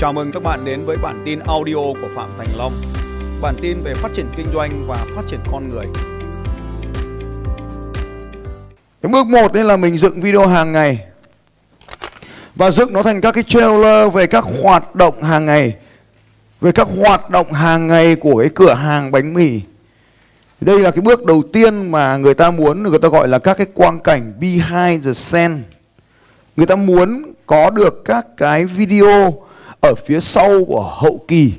Chào mừng các bạn đến với bản tin audio của Phạm Thành Long. Bản tin về phát triển kinh doanh và phát triển con người. Cái bước 1 nên là mình dựng video hàng ngày. Và dựng nó thành các cái trailer về các hoạt động hàng ngày. Về các hoạt động hàng ngày của cái cửa hàng bánh mì. Đây là cái bước đầu tiên mà người ta muốn, người ta gọi là các cái quang cảnh behind the scene. Người ta muốn có được các cái video ở phía sau của hậu kỳ.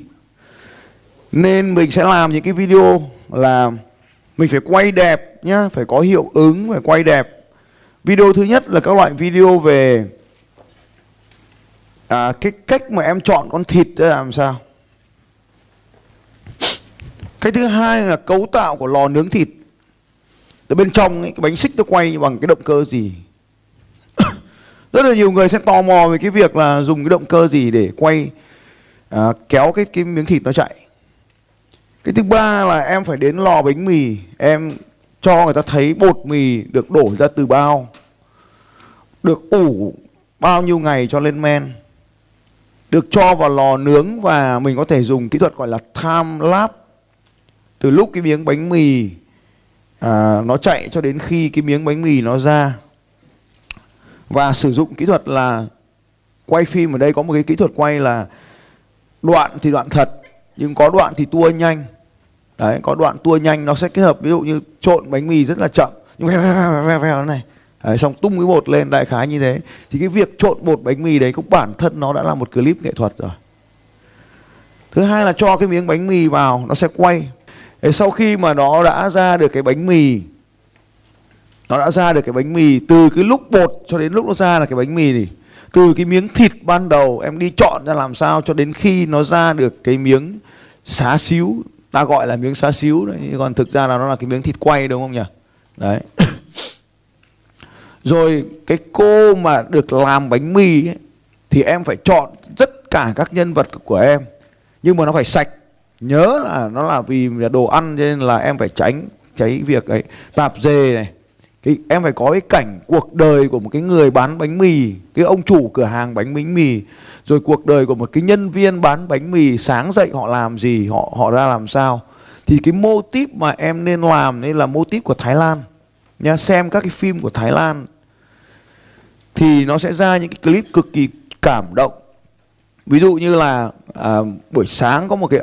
Nên mình sẽ làm những cái video là mình phải quay đẹp nhá phải có hiệu ứng phải quay đẹp. Video thứ nhất là các loại video về à, cái cách mà em chọn con thịt để làm sao? Cái thứ hai là cấu tạo của lò nướng thịt. Từ bên trong ấy, cái bánh xích nó quay bằng cái động cơ gì? Rất là nhiều người sẽ tò mò về cái việc là dùng cái động cơ gì để quay à, kéo cái cái miếng thịt nó chạy. Cái thứ ba là em phải đến lò bánh mì em cho người ta thấy bột mì được đổ ra từ bao được ủ bao nhiêu ngày cho lên men được cho vào lò nướng và mình có thể dùng kỹ thuật gọi là time lapse. Từ lúc cái miếng bánh mì à, nó chạy cho đến khi cái miếng bánh mì nó ra và sử dụng kỹ thuật là quay phim ở đây có một cái kỹ thuật quay là đoạn thì đoạn thật nhưng có đoạn thì tua nhanh. Đấy có đoạn tua nhanh nó sẽ kết hợp ví dụ như trộn bánh mì rất là chậm. Nhưng veo veo veo veo này. Đấy, xong tung cái bột lên đại khái như thế. Thì cái việc trộn bột bánh mì đấy cũng bản thân nó đã là một clip nghệ thuật rồi. Thứ hai là cho cái miếng bánh mì vào nó sẽ quay. Thế sau khi mà nó đã ra được cái bánh mì nó đã ra được cái bánh mì từ cái lúc bột cho đến lúc nó ra là cái bánh mì này. Từ cái miếng thịt ban đầu em đi chọn ra làm sao cho đến khi nó ra được cái miếng xá xíu. Ta gọi là miếng xá xíu đấy còn thực ra là nó là cái miếng thịt quay đúng không nhỉ? Đấy. Rồi cái cô mà được làm bánh mì ấy, thì em phải chọn tất cả các nhân vật của em. Nhưng mà nó phải sạch. Nhớ là nó là vì là đồ ăn cho nên là em phải tránh tránh việc ấy. Tạp dề này cái em phải có cái cảnh cuộc đời của một cái người bán bánh mì cái ông chủ cửa hàng bánh bánh mì rồi cuộc đời của một cái nhân viên bán bánh mì sáng dậy họ làm gì họ họ ra làm sao. Thì cái mô típ mà em nên làm nên là mô típ của Thái Lan. Nha xem các cái phim của Thái Lan thì nó sẽ ra những cái clip cực kỳ cảm động. Ví dụ như là à, buổi sáng có một cái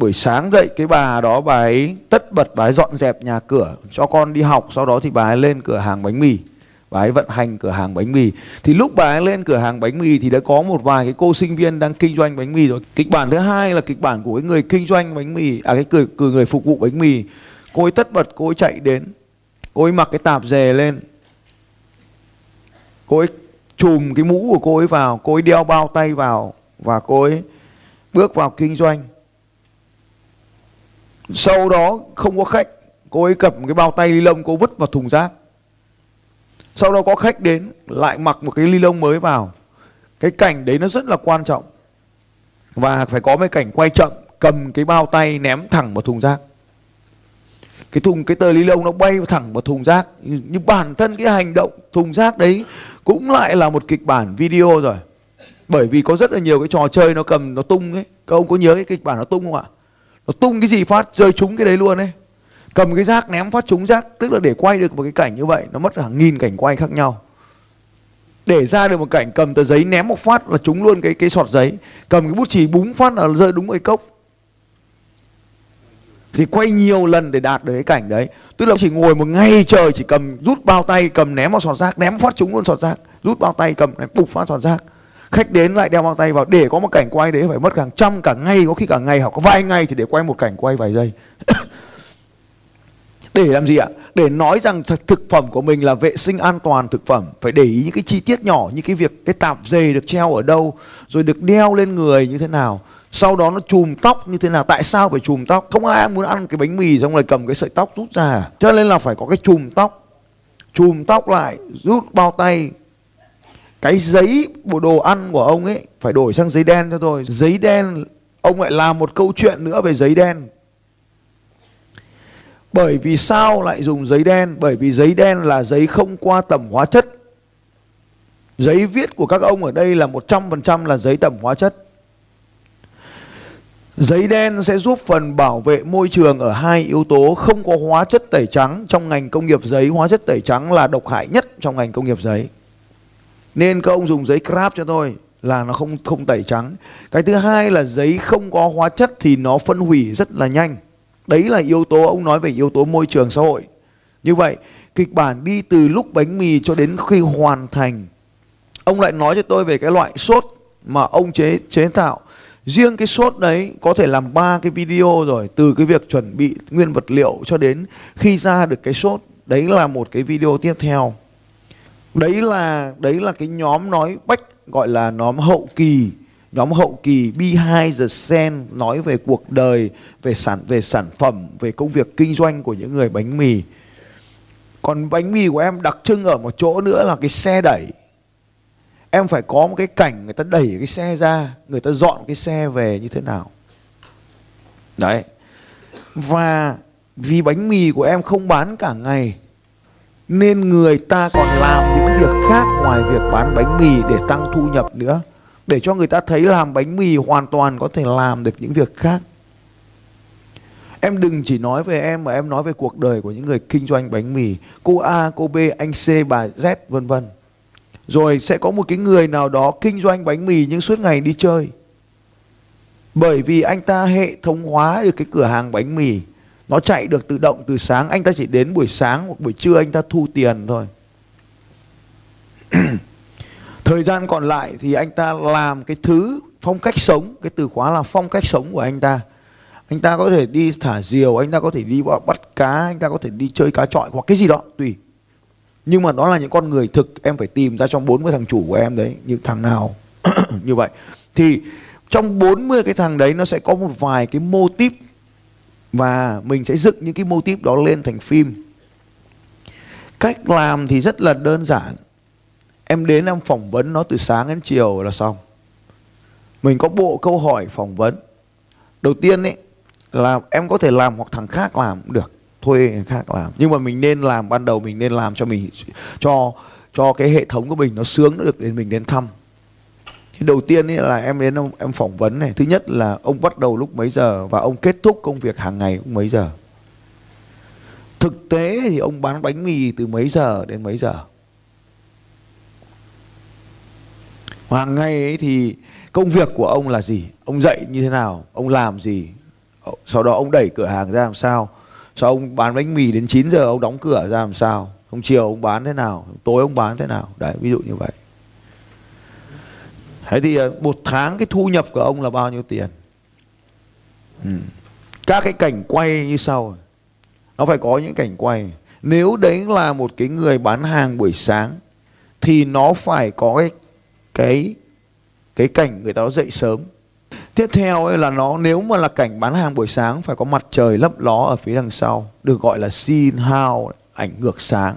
buổi sáng dậy cái bà đó bà ấy tất bật bà ấy dọn dẹp nhà cửa cho con đi học. Sau đó thì bà ấy lên cửa hàng bánh mì. Bà ấy vận hành cửa hàng bánh mì. Thì lúc bà ấy lên cửa hàng bánh mì thì đã có một vài cái cô sinh viên đang kinh doanh bánh mì rồi. Kịch bản thứ hai là kịch bản của cái người kinh doanh bánh mì à cái người, người phục vụ bánh mì. Cô ấy tất bật cô ấy chạy đến. Cô ấy mặc cái tạp dề lên. Cô ấy chùm cái mũ của cô ấy vào. Cô ấy đeo bao tay vào và cô ấy bước vào kinh doanh sau đó không có khách, cô ấy cầm cái bao tay ly lông cô vứt vào thùng rác. Sau đó có khách đến, lại mặc một cái ly lông mới vào. Cái cảnh đấy nó rất là quan trọng. Và phải có mấy cảnh quay chậm, cầm cái bao tay ném thẳng vào thùng rác. Cái thùng, cái tờ ly lông nó bay thẳng vào thùng rác. Nhưng bản thân cái hành động thùng rác đấy cũng lại là một kịch bản video rồi. Bởi vì có rất là nhiều cái trò chơi nó cầm, nó tung ấy. Các ông có nhớ cái kịch bản nó tung không ạ? Nó tung cái gì phát, rơi trúng cái đấy luôn ấy. Cầm cái rác, ném phát trúng rác, tức là để quay được một cái cảnh như vậy, nó mất hàng nghìn cảnh quay khác nhau. Để ra được một cảnh cầm tờ giấy, ném một phát là trúng luôn cái cái sọt giấy. Cầm cái bút chì búng phát là rơi đúng cái cốc. Thì quay nhiều lần để đạt được cái cảnh đấy. Tức là chỉ ngồi một ngày trời, chỉ cầm rút bao tay, cầm ném vào sọt rác, ném phát trúng luôn sọt rác. Rút bao tay, cầm, ném, bục phát sọt rác khách đến lại đeo bao tay vào, để có một cảnh quay đấy phải mất hàng trăm, cả ngày, có khi cả ngày hoặc có vài ngày thì để quay một cảnh quay vài giây. Để làm gì ạ? Để nói rằng thực phẩm của mình là vệ sinh an toàn thực phẩm. Phải để ý những cái chi tiết nhỏ như cái việc cái tạp dề được treo ở đâu, rồi được đeo lên người như thế nào. Sau đó nó chùm tóc như thế nào? Tại sao phải chùm tóc? Không ai muốn ăn cái bánh mì xong rồi cầm cái sợi tóc rút ra. Cho nên là phải có cái chùm tóc. Chùm tóc lại, rút bao tay cái giấy bộ đồ ăn của ông ấy phải đổi sang giấy đen cho tôi. Giấy đen, ông lại làm một câu chuyện nữa về giấy đen. Bởi vì sao lại dùng giấy đen? Bởi vì giấy đen là giấy không qua tẩm hóa chất. Giấy viết của các ông ở đây là 100% là giấy tẩm hóa chất. Giấy đen sẽ giúp phần bảo vệ môi trường ở hai yếu tố không có hóa chất tẩy trắng trong ngành công nghiệp giấy. Hóa chất tẩy trắng là độc hại nhất trong ngành công nghiệp giấy. Nên các ông dùng giấy craft cho tôi là nó không không tẩy trắng. Cái thứ hai là giấy không có hóa chất thì nó phân hủy rất là nhanh. Đấy là yếu tố ông nói về yếu tố môi trường xã hội. Như vậy, kịch bản đi từ lúc bánh mì cho đến khi hoàn thành. Ông lại nói cho tôi về cái loại sốt mà ông chế chế tạo riêng cái sốt đấy có thể làm ba cái video rồi từ cái việc chuẩn bị nguyên vật liệu cho đến khi ra được cái sốt đấy là một cái video tiếp theo đấy là đấy là cái nhóm nói, bách gọi là nhóm hậu kỳ, nhóm hậu kỳ behind the scene nói về cuộc đời, về sản về sản phẩm, về công việc kinh doanh của những người bánh mì. Còn bánh mì của em đặc trưng ở một chỗ nữa là cái xe đẩy. Em phải có một cái cảnh người ta đẩy cái xe ra, người ta dọn cái xe về như thế nào. Đấy. Và vì bánh mì của em không bán cả ngày nên người ta còn làm những việc khác ngoài việc bán bánh mì để tăng thu nhập nữa. Để cho người ta thấy làm bánh mì hoàn toàn có thể làm được những việc khác. Em đừng chỉ nói về em mà em nói về cuộc đời của những người kinh doanh bánh mì. Cô A, cô B, anh C, bà Z, vân vân. Rồi sẽ có một cái người nào đó kinh doanh bánh mì nhưng suốt ngày đi chơi. Bởi vì anh ta hệ thống hóa được cái cửa hàng bánh mì nó chạy được tự động từ sáng, anh ta chỉ đến buổi sáng hoặc buổi trưa anh ta thu tiền thôi. Thời gian còn lại thì anh ta làm cái thứ phong cách sống, cái từ khóa là phong cách sống của anh ta. Anh ta có thể đi thả diều, anh ta có thể đi bắt cá, anh ta có thể đi chơi cá trọi hoặc cái gì đó, tùy. Nhưng mà đó là những con người thực, em phải tìm ra trong 40 thằng chủ của em đấy những thằng nào. Như vậy. Thì trong 40 cái thằng đấy nó sẽ có một vài cái mô típ và mình sẽ dựng những cái mô típ đó lên thành phim. Cách làm thì rất là đơn giản. Em đến em phỏng vấn nó từ sáng đến chiều là xong. Mình có bộ câu hỏi phỏng vấn. Đầu tiên ấy, là em có thể làm hoặc thằng khác làm cũng được, thuê người khác làm. Nhưng mà mình nên làm, ban đầu mình nên làm cho mình, cho cho cái hệ thống của mình nó sướng, nó được đến mình đến thăm thì đầu tiên ấy là em đến ông, em phỏng vấn này. Thứ nhất là ông bắt đầu lúc mấy giờ và ông kết thúc công việc hàng ngày lúc mấy giờ? Thực tế thì ông bán bánh mì từ mấy giờ đến mấy giờ? Hàng ngày ấy thì công việc của ông là gì? Ông dậy như thế nào? Ông làm gì? Ờ, sau đó ông đẩy cửa hàng ra làm sao? Sau ông bán bánh mì đến 9 giờ ông đóng cửa ra làm sao? Hôm chiều ông bán thế nào? Tối ông bán thế nào? Đấy, ví dụ như vậy. Thế thì ờ, một tháng cái thu nhập của ông là bao nhiêu tiền ừ. Các cái cảnh quay như sau Nó phải có những cảnh quay Nếu đấy là một cái người bán hàng buổi sáng Thì nó phải có cái Cái, cái cảnh người ta dậy sớm Tiếp theo ấy là nó nếu mà là cảnh bán hàng buổi sáng phải có mặt trời lấp ló ở phía đằng sau, được gọi là scene how ảnh ngược sáng.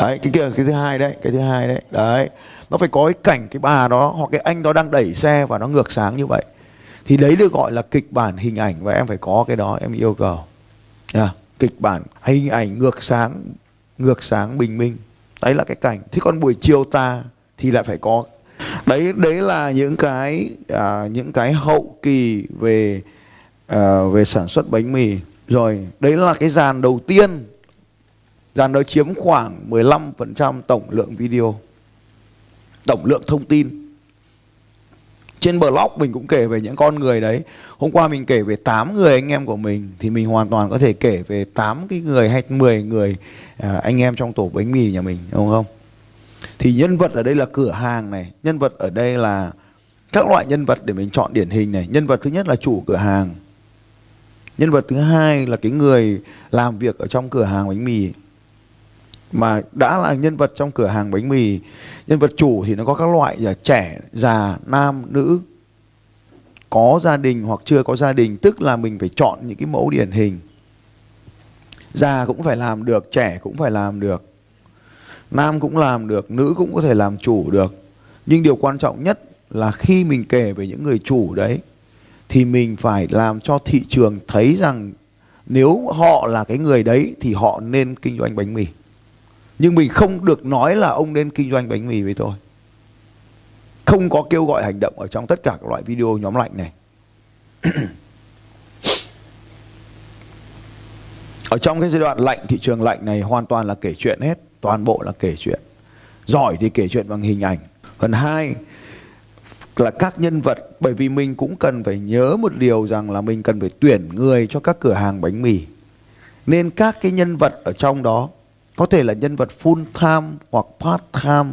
Đấy, cái kia cái thứ hai đấy, cái thứ hai đấy. Đấy. Nó phải có cái cảnh cái bà đó hoặc cái anh đó đang đẩy xe và nó ngược sáng như vậy. Thì đấy được gọi là kịch bản hình ảnh và em phải có cái đó em yêu cầu. Yeah. Kịch bản hình ảnh ngược sáng, ngược sáng bình minh. Đấy là cái cảnh. Thế còn buổi chiều ta thì lại phải có đấy đấy là những cái à, những cái hậu kỳ về à, về sản xuất bánh mì rồi đấy là cái dàn đầu tiên dàn đó chiếm khoảng 15% tổng lượng video tổng lượng thông tin. Trên blog mình cũng kể về những con người đấy. Hôm qua mình kể về 8 người anh em của mình thì mình hoàn toàn có thể kể về 8 cái người hay 10 người à, anh em trong tổ bánh mì nhà mình đúng không? Thì nhân vật ở đây là cửa hàng này nhân vật ở đây là các loại nhân vật để mình chọn điển hình này. Nhân vật thứ nhất là chủ cửa hàng. Nhân vật thứ hai là cái người làm việc ở trong cửa hàng bánh mì mà đã là nhân vật trong cửa hàng bánh mì, nhân vật chủ thì nó có các loại là trẻ, già, nam, nữ, có gia đình hoặc chưa có gia đình, tức là mình phải chọn những cái mẫu điển hình. Già cũng phải làm được, trẻ cũng phải làm được, nam cũng làm được, nữ cũng có thể làm chủ được. Nhưng điều quan trọng nhất là khi mình kể về những người chủ đấy, thì mình phải làm cho thị trường thấy rằng nếu họ là cái người đấy thì họ nên kinh doanh bánh mì nhưng mình không được nói là ông nên kinh doanh bánh mì với tôi. Không có kêu gọi hành động ở trong tất cả các loại video nhóm lạnh này. Ở trong cái giai đoạn lạnh, thị trường lạnh này hoàn toàn là kể chuyện hết. Toàn bộ là kể chuyện. Giỏi thì kể chuyện bằng hình ảnh. Phần hai là các nhân vật, bởi vì mình cũng cần phải nhớ một điều rằng là mình cần phải tuyển người cho các cửa hàng bánh mì. Nên các cái nhân vật ở trong đó có thể là nhân vật full time hoặc part time.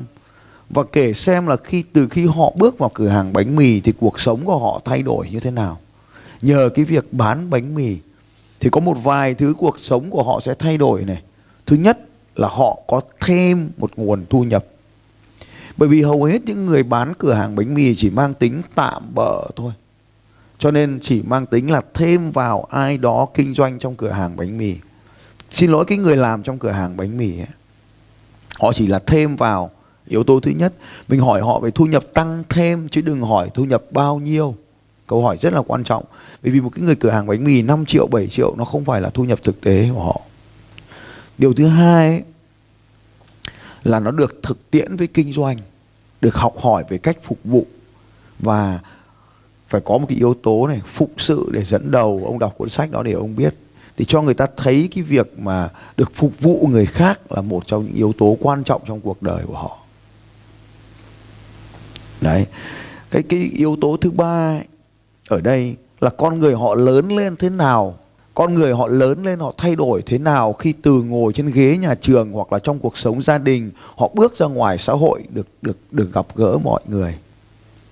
Và kể xem là khi, từ khi họ bước vào cửa hàng bánh mì thì cuộc sống của họ thay đổi như thế nào. Nhờ cái việc bán bánh mì thì có một vài thứ cuộc sống của họ sẽ thay đổi này. Thứ nhất là họ có thêm một nguồn thu nhập. Bởi vì hầu hết những người bán cửa hàng bánh mì chỉ mang tính tạm bỡ thôi. Cho nên chỉ mang tính là thêm vào ai đó kinh doanh trong cửa hàng bánh mì xin lỗi cái người làm trong cửa hàng bánh mì ấy. họ chỉ là thêm vào yếu tố thứ nhất. Mình hỏi họ về thu nhập tăng thêm chứ đừng hỏi thu nhập bao nhiêu. Câu hỏi rất là quan trọng. Bởi vì một cái người cửa hàng bánh mì 5 triệu 7 triệu nó không phải là thu nhập thực tế của họ. Điều thứ hai ấy, là nó được thực tiễn với kinh doanh được học hỏi về cách phục vụ. Và phải có một cái yếu tố này phụng sự để dẫn đầu. Ông đọc cuốn sách đó để ông biết thì cho người ta thấy cái việc mà được phục vụ người khác là một trong những yếu tố quan trọng trong cuộc đời của họ. Đấy. Cái cái yếu tố thứ ba ấy, ở đây là con người họ lớn lên thế nào con người họ lớn lên họ thay đổi thế nào khi từ ngồi trên ghế nhà trường hoặc là trong cuộc sống gia đình họ bước ra ngoài xã hội được được được gặp gỡ mọi người.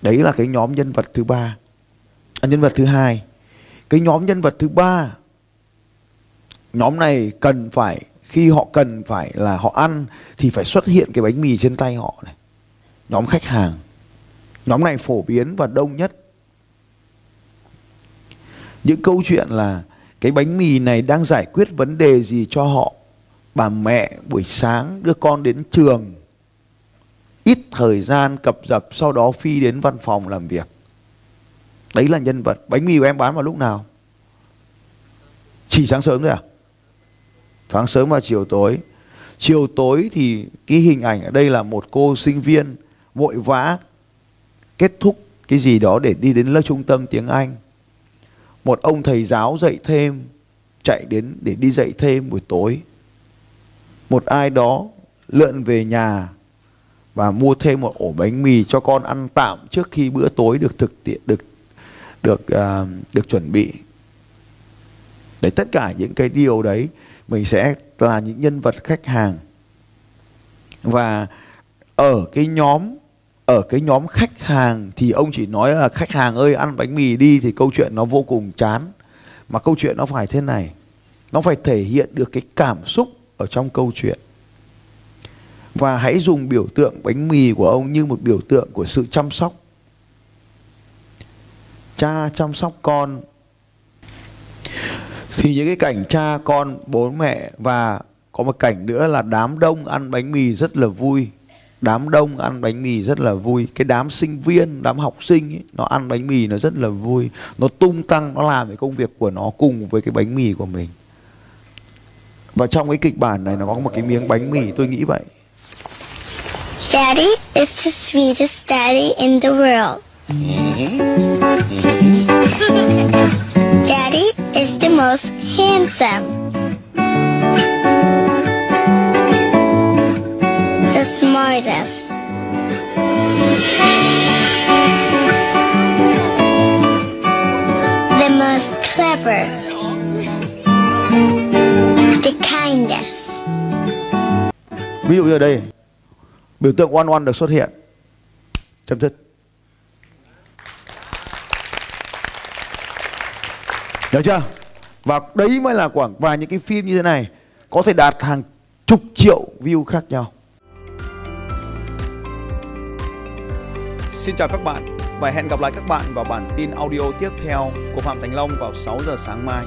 Đấy là cái nhóm nhân vật thứ ba. À, nhân vật thứ hai. Cái nhóm nhân vật thứ ba nhóm này cần phải, khi họ cần phải là họ ăn, thì phải xuất hiện cái bánh mì trên tay họ này. Nhóm khách hàng. Nhóm này phổ biến và đông nhất. Những câu chuyện là cái bánh mì này đang giải quyết vấn đề gì cho họ? Bà mẹ buổi sáng đưa con đến trường. Ít thời gian cập dập, sau đó phi đến văn phòng làm việc. Đấy là nhân vật. Bánh mì của em bán vào lúc nào? Chỉ sáng sớm thôi à? Sáng sớm và chiều tối. Chiều tối thì cái hình ảnh ở đây là một cô sinh viên vội vã kết thúc cái gì đó để đi đến lớp trung tâm tiếng Anh. Một ông thầy giáo dạy thêm chạy đến để đi dạy thêm buổi tối. Một ai đó lượn về nhà và mua thêm một ổ bánh mì cho con ăn tạm trước khi bữa tối được thực tiện được được uh, được chuẩn bị để tất cả những cái điều đấy, mình sẽ là những nhân vật khách hàng. Và ở cái nhóm, ở cái nhóm khách hàng thì ông chỉ nói là, khách hàng ơi, ăn bánh mì đi, thì câu chuyện nó vô cùng chán. Mà câu chuyện nó phải thế này, nó phải thể hiện được cái cảm xúc ở trong câu chuyện. Và hãy dùng biểu tượng bánh mì của ông như một biểu tượng của sự chăm sóc. Cha chăm sóc con thì những cái cảnh cha con bố mẹ và có một cảnh nữa là đám đông ăn bánh mì rất là vui. Đám đông ăn bánh mì rất là vui. Cái đám sinh viên đám học sinh ấy, nó ăn bánh mì nó rất là vui. Nó tung tăng nó làm cái công việc của nó cùng với cái bánh mì của mình. Và trong cái kịch bản này nó có một cái miếng bánh mì tôi nghĩ vậy. Daddy is the sweetest daddy in the world. Sam. The smartest. The most clever. The kindest. ví dụ như ở đây, biểu tượng one one được xuất hiện chấm dứt được chưa và đấy mới là quảng và những cái phim như thế này, có thể đạt hàng chục triệu view khác nhau Xin chào các bạn và hẹn gặp lại các bạn vào bản tin audio tiếp theo của Phạm Thành Long vào 6 giờ sáng mai.